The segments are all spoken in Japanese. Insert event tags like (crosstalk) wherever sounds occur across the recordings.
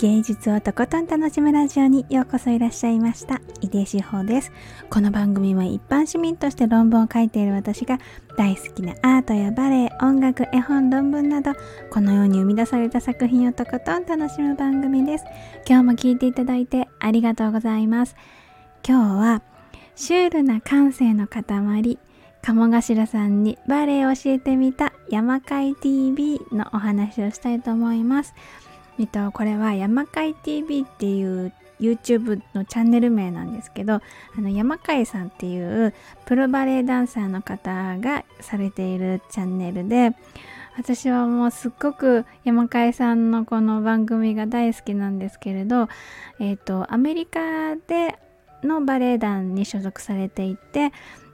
芸術をとことん楽しむラジオにようこそいらっしゃいました。井出志保です。この番組は一般市民として論文を書いている私が大好きなアートやバレエ音楽絵本論文などこのように生み出された作品をとことん楽しむ番組です。今日も聴いていただいてありがとうございます。今日はシュールな感性の塊鴨頭さんにバレエを教えてみた山海 TV のお話をしたいと思います。えっと、これは山海 TV っていう YouTube のチャンネル名なんですけど、あの山海さんっていうプロバレエダンサーの方がされているチャンネルで、私はもうすっごく山海さんのこの番組が大好きなんですけれど、えっ、と、アメリカでのバレエ団に所属されていて、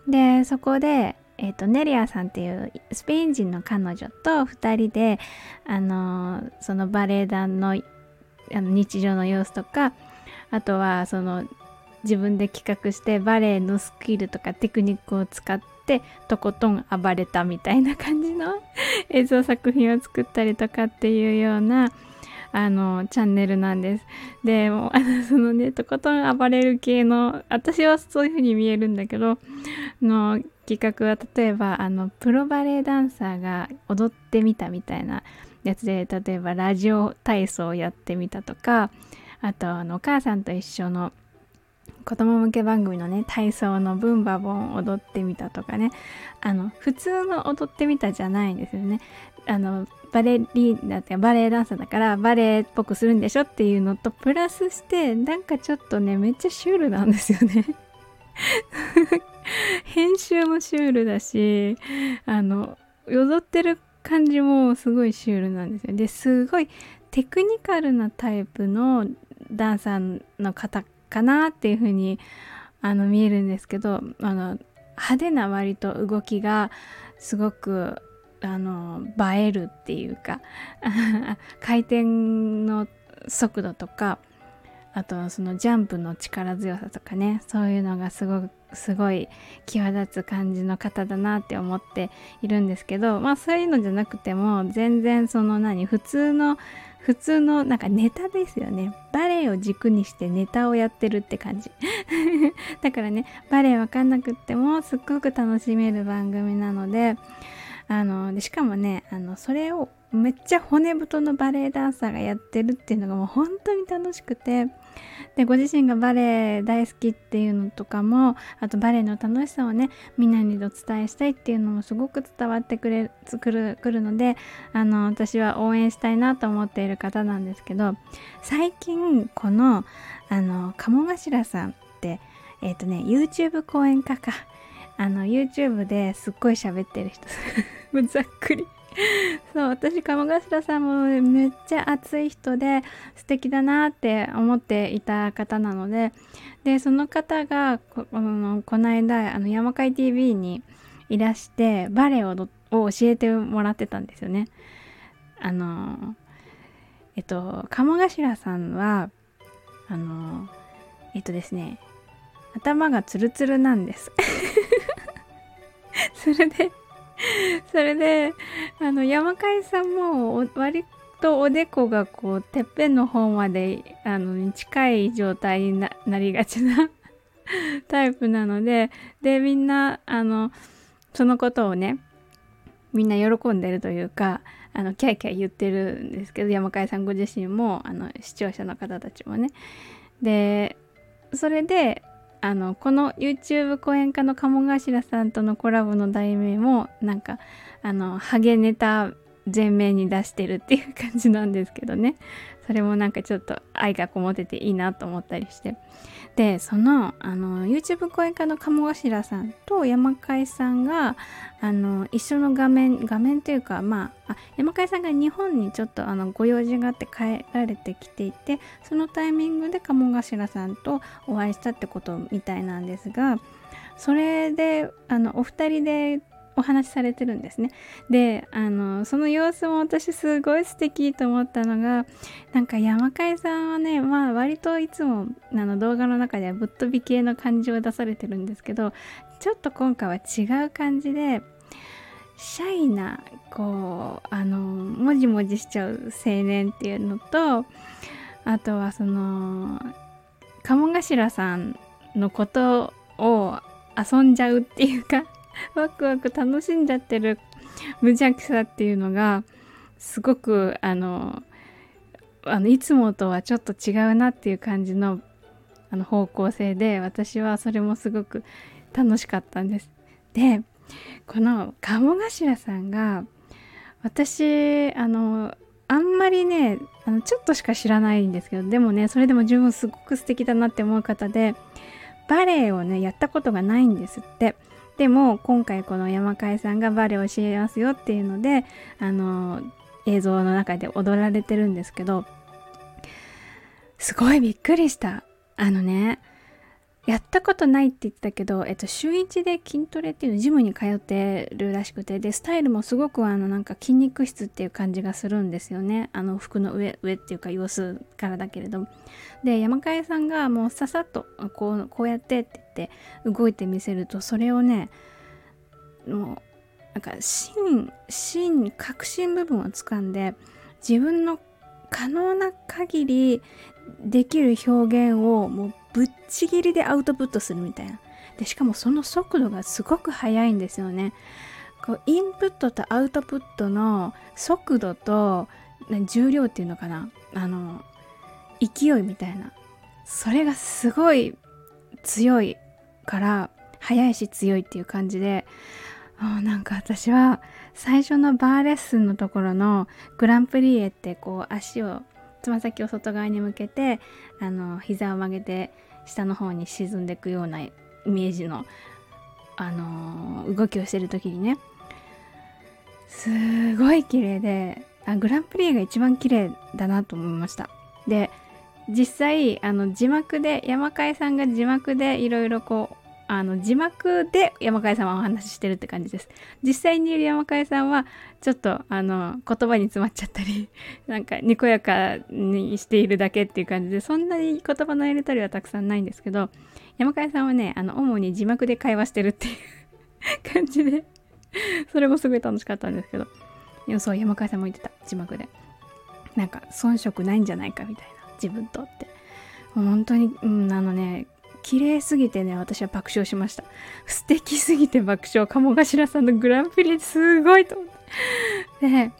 でそこで、えーと、ネリアさんっていうスペイン人の彼女と2人で、あのー、そのバレエ団のあの日常の様子とかあとはその自分で企画してバレエのスキルとかテクニックを使ってとことん暴れたみたいな感じの映像作品を作ったりとかっていうようなあのチャンネルなんです。でもあのそのねとことん暴れる系の私はそういう風に見えるんだけどの企画は例えばあのプロバレエダンサーが踊ってみたみたいなやつで例えばラジオ体操をやってみたとかあとあのお母さんと一緒の子供向け番組のね体操のブンバボン踊ってみたとかね。あの普通の踊ってみたじゃないんですよね。あのバレリーナってバレエダンサーだからバレエっぽくするんでしょっていうのとプラスしてなんかちょっとねめっちゃシュールなんですよね。(laughs) (laughs) 編集もシュールだしあの踊ってる感じもすごいシュールなんですよ。ですごいテクニカルなタイプのダンサーの方かなっていう風にあの見えるんですけどあの派手な割と動きがすごくあの映えるっていうか (laughs) 回転の速度とかあとそのジャンプの力強さとかねそういうのがすごくすごい際立つ感じの方だなって思っているんですけどまあそういうのじゃなくても全然その何普通の普通のなんかネタですよね。バレエを軸にしてネタをやってるって感じ。(laughs) だからねバレエわかんなくってもすっごく楽しめる番組なのであのでしかもねあのそれをめっちゃ骨太のバレエダンサーがやってるっていうのがもう本当に楽しくてでご自身がバレエ大好きっていうのとかもあとバレエの楽しさをねみんなにお伝えしたいっていうのもすごく伝わってくれくるくるのであの私は応援したいなと思っている方なんですけど最近このあの鴨頭さんってえっ、ー、とね YouTube 講演家か。あの YouTube ですっごい喋ってる人。(laughs) ざっくり。(laughs) そう私鴨頭さんもめっちゃ熱い人で素敵だなって思っていた方なのででその方がこのこの間あの山海 TV にいらしてバレエをを教えてもらってたんですよね。あのえっと鴨頭さんはあのえっとですね頭がツルツルなんです (laughs) それで (laughs) それであの山海さんも割とおでこがこうてっぺんの方まであの近い状態になりがちな (laughs) タイプなのででみんなあのそのことをねみんな喜んでるというかあのキャイキャイ言ってるんですけど山海さんご自身もあの視聴者の方たちもね。でそれであのこの YouTube 講演家の鴨頭さんとのコラボの題名もなんかあのハゲネタ前面に出してるっていう感じなんですけどね。それもなんかちょっと愛がこもってていいなと思ったりして。でそのあの YouTube 講演家の鴨頭さんと山海さんがあの一緒の画面画面というかまああ山海さんが日本にちょっとあのご用事があって帰られてきていてそのタイミングで鴨頭さんとお会いしたってことみたいなんですがそれであのお二人でお話しされてるんですね。であのその様子も私すごい素敵と思ったのがなんか山海さんはねまあ割といつもあの動画の中ではぶっ飛び系の感じを出されてるんですけどちょっと今回は違う感じでシャイなこうあのもじもじしちゃう青年っていうのとあとはその鴨頭さんのことを遊んじゃうっていうかワクワク楽しんじゃってる無邪気さっていうのがすごくあのあのいつもとはちょっと違うなっていう感じのあの方向性で私はそれもすごく楽しかったんです。でこの鴨頭さんが私あのあんまりねあのちょっとしか知らないんですけどでもねそれでも十分すごく素敵だなって思う方でバレエをねやったことがないんですってでも今回この山海さんがバレエを教えますよっていうのであの映像の中で踊られてるんですけどすごいびっくりした。あのねやったことないって言ってたけど、えっと、週1で筋トレっていうのジムに通ってるらしくてでスタイルもすごくあのなんか筋肉質っていう感じがするんですよね。あの服の上上っていうか様子からだけれどで山海さんがもうささっとこうこうやってって言って動いてみせるとそれをねもうなんか芯芯核心部分を掴んで自分の可能な限りできる表現をもうぶっちぎりでアウトプットするみたいな。でしかもその速度がすごく速いんですよね。こうインプットとアウトプットの速度と重量っていうのかなあの勢いみたいなそれがすごい強いから速いし強いっていう感じでなんか私は最初のバーレッスンのところのグランプリエってこう足をつま先を外側に向けてあの膝を曲げて下の方に沈んでいくようなイメージの、あのー、動きをしてる時にねすごい綺麗であグランプリが一番綺麗だなと思いました。で実際あの字幕で山海さんが字幕でいろいろこうあの字幕で山海さんはお話ししてるって感じです。実際にいる山海さんはちょっとあの言葉に詰まっちゃったり (laughs) なんかにこやかにしているだけっていう感じでそんなに言葉の入れたりはたくさんないんですけど山海さんはねあの主に字幕で会話してるっていう感じでそれもすごい楽しかったんですけどでもそう山海さんも言ってた字幕で。なんか遜色ないんじゃないかみたいな自分とって。本当に、うん、あのね綺麗すぎてね、私は爆笑しました。素敵すぎて爆笑。鴨頭さんのグランプリすごいと思って。で、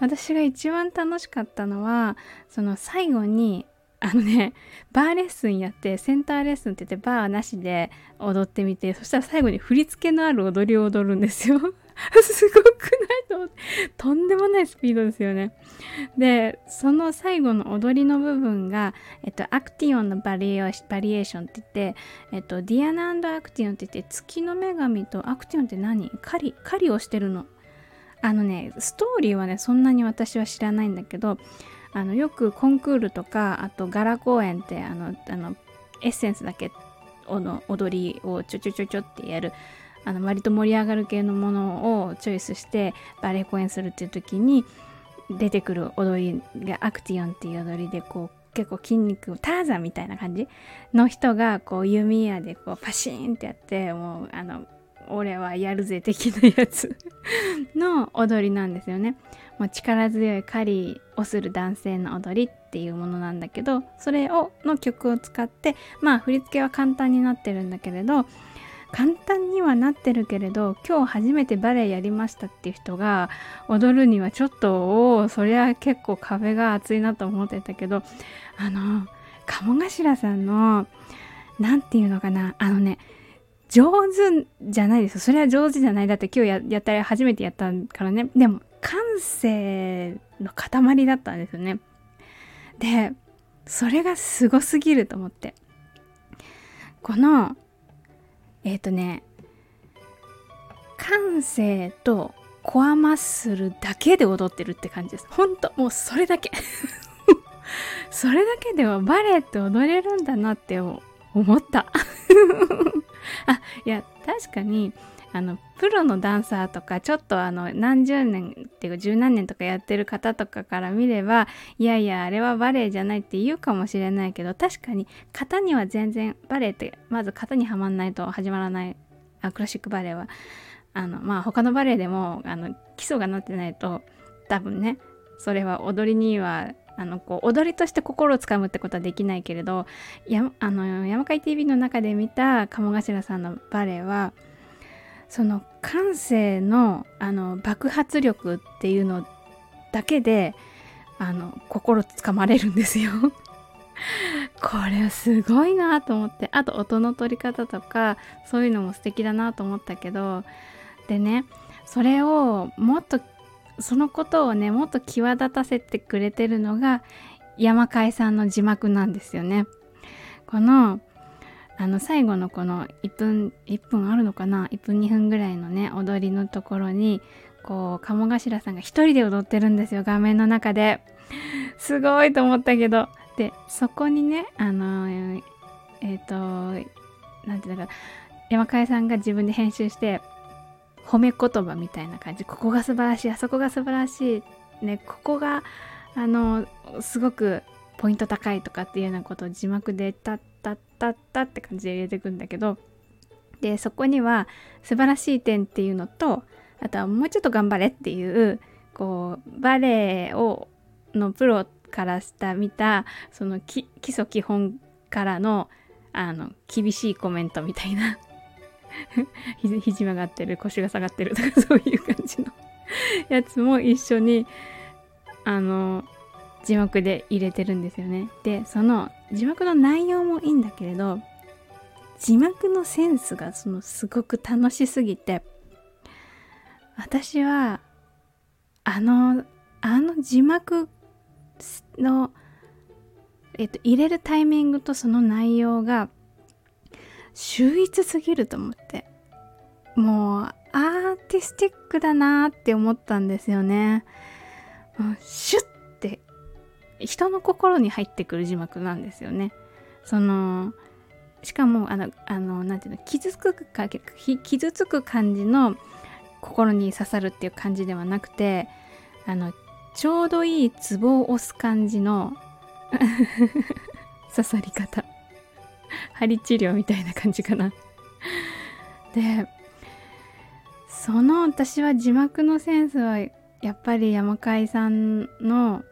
私が一番楽しかったのは、その最後に、あのね、バーレッスンやって、センターレッスンって言ってバーなしで踊ってみて、そしたら最後に振り付けのある踊りを踊るんですよ。(laughs) すごくないと思って。とんでもないスピードですよね。で、その最後の踊りの部分が、えっと、アクティオンのバリエーションって言って、えっと、ディアナアクティオンって言って、月の女神とアクティオンって何？狩り、狩りをしてるの。あのね、ストーリーはね、そんなに私は知らないんだけど、あのよくコンクールとかあとガラ公演ってあのあのエッセンスだけの踊りをちょちょちょちょってやるあの割と盛り上がる系のものをチョイスしてバレエ公演するっていう時に出てくる踊りがアクティオンっていう踊りでこう結構筋肉ターザンみたいな感じの人がこう弓矢でこうパシーンってやってもうあの俺はやるぜ的なやつ (laughs) の踊りなんですよね。もう力強い狩りをする男性の踊りっていうものなんだけどそれをの曲を使ってまあ振り付けは簡単になってるんだけれど簡単にはなってるけれど今日初めてバレエやりましたっていう人が踊るにはちょっとおおそりゃ結構壁が厚いなと思ってたけどあの鴨頭さんの何て言うのかなあのね上手じゃないですそれは上手じゃない。だって今日ややったら初めてやったからね。でも感性の塊だったんですよね。でそれがすごすぎると思って。このえっ、ー、とね感性とコアマッスルだけで踊ってるって感じです。ほんと、もうそれだけ (laughs) それだけではバレエって踊れるんだなって思ったあ、いや、確かに、あのプロのダンサーとかちょっとあの何十年っていうか十何年とかやってる方とかから見ればいやいやあれはバレエじゃないって言うかもしれないけど確かに型には全然バレエってまず型にはまんないと始まらない。あクラシックバレエは。あのまあ他のバレエでもあの基礎がなってないと多分ねそれは踊りにはあのこう踊りとして心をつかむってことはできないけれどやあの山海 TV の中で見た鴨頭さんのバレエはその感性のあの爆発力っていうのだけであの心つかまれるんですよ。(laughs) これはすごいなと思って。あと音の取り方とかそういうのも素敵だなと思ったけど。でねそれをもっとそのことをねもっと際立たせてくれてるのが山海さんの字幕なんですよね。このあの最後のこの1分1分あるのかな？1分2分ぐらいのね踊りのところにこう鴨頭さんが一人で踊ってるんですよ画面の中で。すごいと思ったけど。でそこにねあのえっ、ー、と何て言うのか山海さんが自分で編集して褒め言葉みたいな感じ。ここが素晴らしい。あそこが素晴らしい。ねここがあのすごくポイント高いとかっていうようなことを字幕でタッタッタッタって感じで入れてくんだけど。でそこには素晴らしい点っていうのとあとはもうちょっと頑張れっていうこうバレエをのプロからした見たその基礎基本からのあの厳しいコメントみたいな。(laughs) 肘曲がってる腰が下がってるとかそういう感じの (laughs) やつも一緒にあの字幕で入れてるんですよね。でその字幕の内容もいいんだけれど字幕のセンスがそのすごく楽しすぎて私はあのあの字幕の、えっと、入れるタイミングとその内容が秀逸すぎると思ってもうアーティスティックだなって思ったんですよね。シュッて人の心に入ってくる字幕なんですよね。そのしかもあのあのなんていうの傷つくか傷つく感じの心に刺さるっていう感じではなくてあのちょうどいいツボを押す感じの (laughs) 刺さり方針治療みたいな感じかな。(laughs) でその私は字幕のセンスはやっぱり山海さんの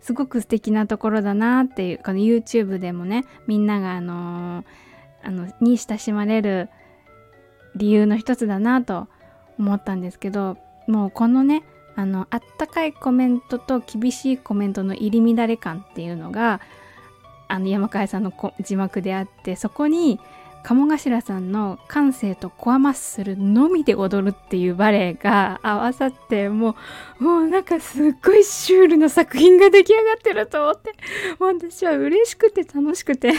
すごく素敵なところだなっていうこの YouTube でもねみんながあのー、あのに親しまれる理由の一つだなと思ったんですけどもうこのねあのあったかいコメントと厳しいコメントの入り乱れ感っていうのがあの山海さんの字幕であってそこに鴨頭さんの感性とコアマッスルのみで踊るっていうバレエが合わさってもうもうなんかすっごいシュールな作品が出来上がってると思って。(laughs) 私は嬉しくて楽しくて。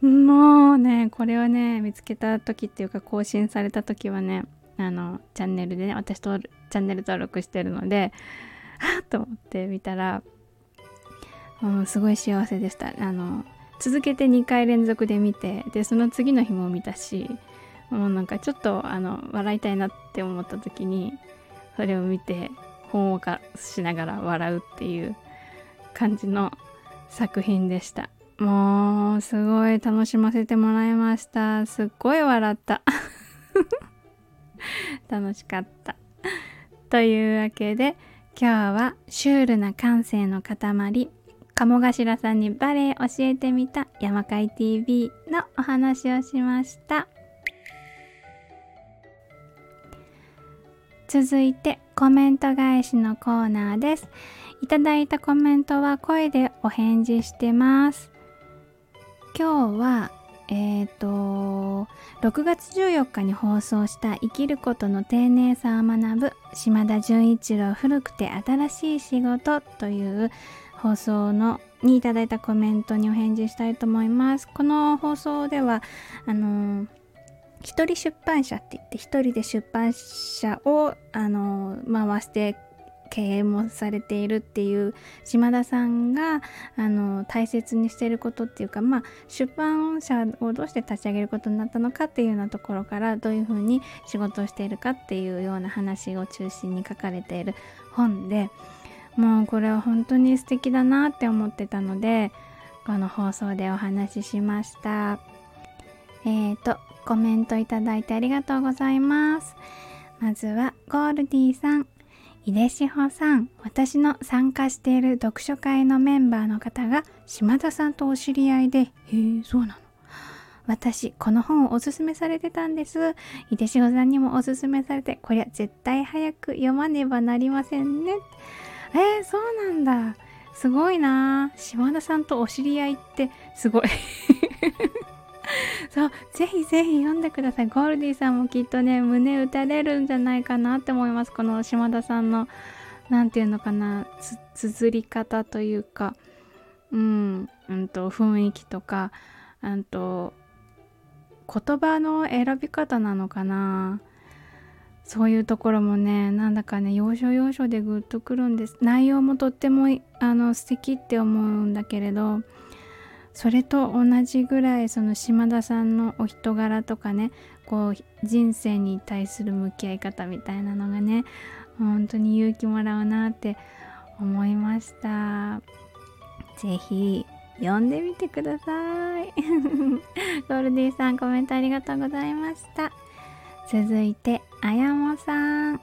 もうねこれはね見つけた時っていうか更新された時はねあのチャンネルでね私とチャンネル登録してるのではっと思って見たらうん、すごい幸せでした。あの続けて2回連続で見てでその次の日も見たしもうなんかちょっとあの笑いたいなって思った時にそれを見てほんわかしながら笑うっていう感じの作品でした。もうすごい楽しませてもらいました。すっごい笑った。(laughs) 楽しかった。というわけで今日はシュールな感性の塊鴨頭さんにバレエ教えてみた山海 TV のお話をしました。続いてコメント返しのコーナーです。いただいたコメントは声でお返事してます。今日はえっ、ー、と6月14日に放送した「生きることの丁寧さを学ぶ島田純一郎古くて新しい仕事」という放送のにいただいたコメントにお返事したいと思います。この放送ではあの一人出版社って言って一人で出版社をあの回して経営もされているっていう島田さんがあの大切にしていることっていうか、まあ、出版社をどうして立ち上げることになったのかっていうようなところからどういうふうに仕事をしているかっていうような話を中心に書かれている本でもうこれは本当に素敵だなって思ってたのでこの放送でお話ししました。えーとコメントいただいてありがとうございます。まずはゴールディさん井出志保さん。私の参加している読書会のメンバーの方が島田さんとお知り合いで。へえそうなの。私この本をおすすめされてたんです。井出志保さんにもおすすめされてこりゃ絶対早く読まねばなりませんね。えー、そうなんだ。すごいな。島田さんとお知り合いってすごい。(laughs) そう、ぜひぜひ読んでください。ゴールディさんもきっとね、胸打たれるんじゃないかなって思います。この島田さんの、なんていうのかな、つ、綴り方というか、うん、うんと、雰囲気とか、うんと、言葉の選び方なのかな。そういうところもね、なんだかね、要所要所でグッとくるんです。内容もとってもあの素敵って思うんだけれど、それと同じぐらいその島田さんのお人柄とかねこう人生に対する向き合い方みたいなのがね本当に勇気もらうなって思いました。是非読んでみてください。(laughs) ゴールディさんコメントありがとうございました。続いてあやもさん。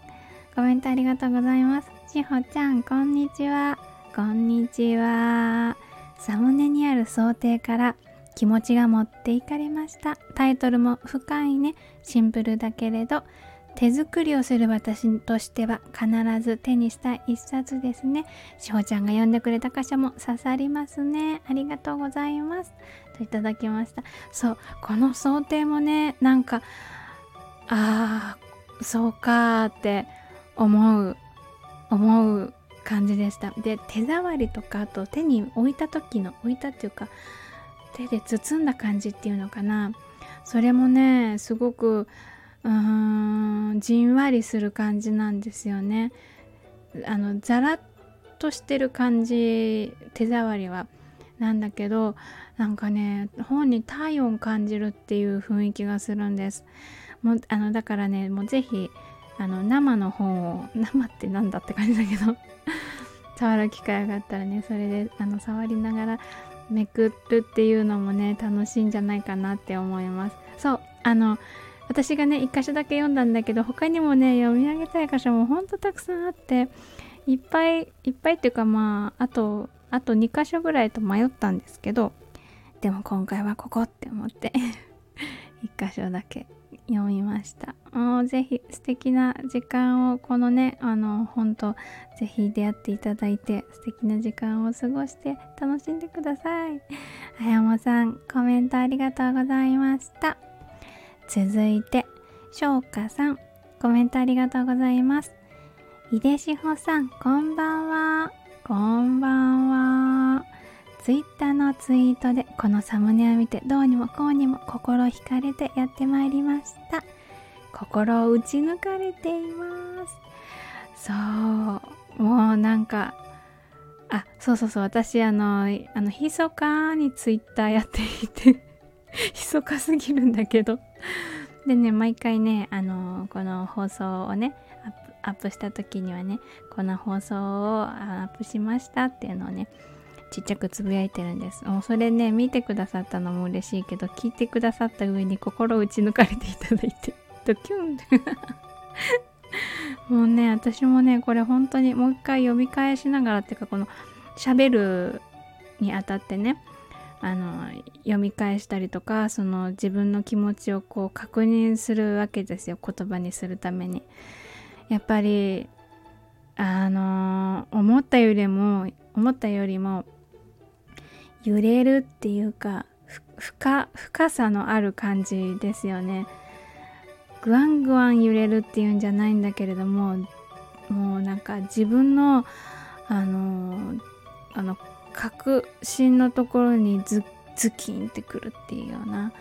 コメントありがとうございます。しほちゃんこんにちは。こんにちは。サムネにある想定から気持ちが持っていかれました。タイトルも深いね。シンプルだけれど手作りをする私としては必ず手にしたい一冊ですね。しほちゃんが読んでくれた箇所も刺さりますね。ありがとうございます。といただきました。そうこの想定もねなんかああそうかって思う思う感じでした。で手触りとかあと手に置いた時の置いたっていうか手で包んだ感じっていうのかな。それもねすごくうーんじんわりする感じなんですよね。あのザラッとしてる感じ手触りはなんだけどなんかね本に体温感じるっていう雰囲気がするんです。もあのだからねもう是非あの生の本を生ってなんだって感じだけど (laughs) 触る機会があったらねそれであの触りながらめくるっていうのもね楽しいんじゃないかなって思います。そうあの私がね一箇所だけ読んだんだけど他にもね読み上げたい箇所もほんとたくさんあっていっぱいいっぱいっていうかまああとあと2箇所ぐらいと迷ったんですけどでも今回はここって思って (laughs) 1箇所だけ読みました。もうぜひ素敵な時間をこのねあの本当ぜひ出会っていただいて素敵な時間を過ごして楽しんでください。あやもさんコメントありがとうございました。続いてしょうかさんコメントありがとうございます。井出志保さんこんばんは。こんばんは。ツイッターのツイートでこのサムネを見てどうにもこうにも心惹かれてやってまいりました。心を打ち抜かれています。そう。もうなんかあそうそうそう。私あのあのひそかにツイッターやっていて (laughs) ひそかすぎるんだけど。でね毎回ねあのこの放送をねアップした時にはねこの放送をアップしましたっていうのをねちっちゃくつぶやいてるんです。もうそれね見てくださったのも嬉しいけど聞いてくださった上に心打ち抜かれていただいて。ドキュン。(laughs) もうね私もねこれ本当にもう一回読み返しながらっていうかこの喋るにあたってねあの読み返したりとかその自分の気持ちをこう確認するわけですよ。言葉にするために。やっぱりあの思ったよりも思ったよりも揺れるっていうか深深さのある感じですよね。ぐわんぐわん揺れるっていうんじゃないんだけれどももうなんか自分のあのあの確信のところにズズキンってくるっていうような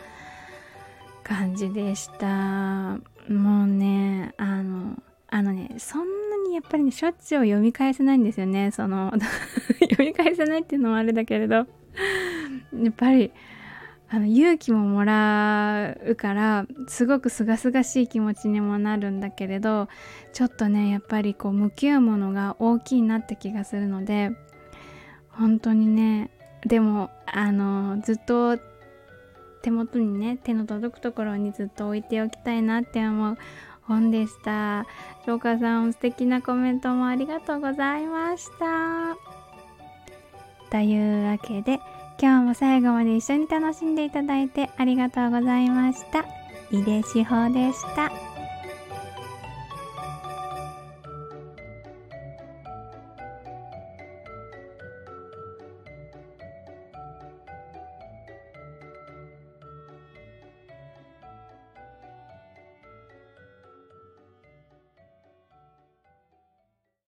感じでした。もうねあのあのねそんなにやっぱりねしょっちゅう読み返せないんですよね。その (laughs) 読み返せないっていうのもあれだけれど。やっぱりあの勇気ももらうからすごく清々しい気持ちにもなるんだけれどちょっとねやっぱりこう向き合うものが大きいなって気がするので本当にねでもあのずっと手元にね手の届くところにずっと置いておきたいなって思う本でした。翔歌さん素敵なコメントもありがとうございました。というわけで今日も最後まで一緒に楽しんでいただいてありがとうございました。井出志保でした。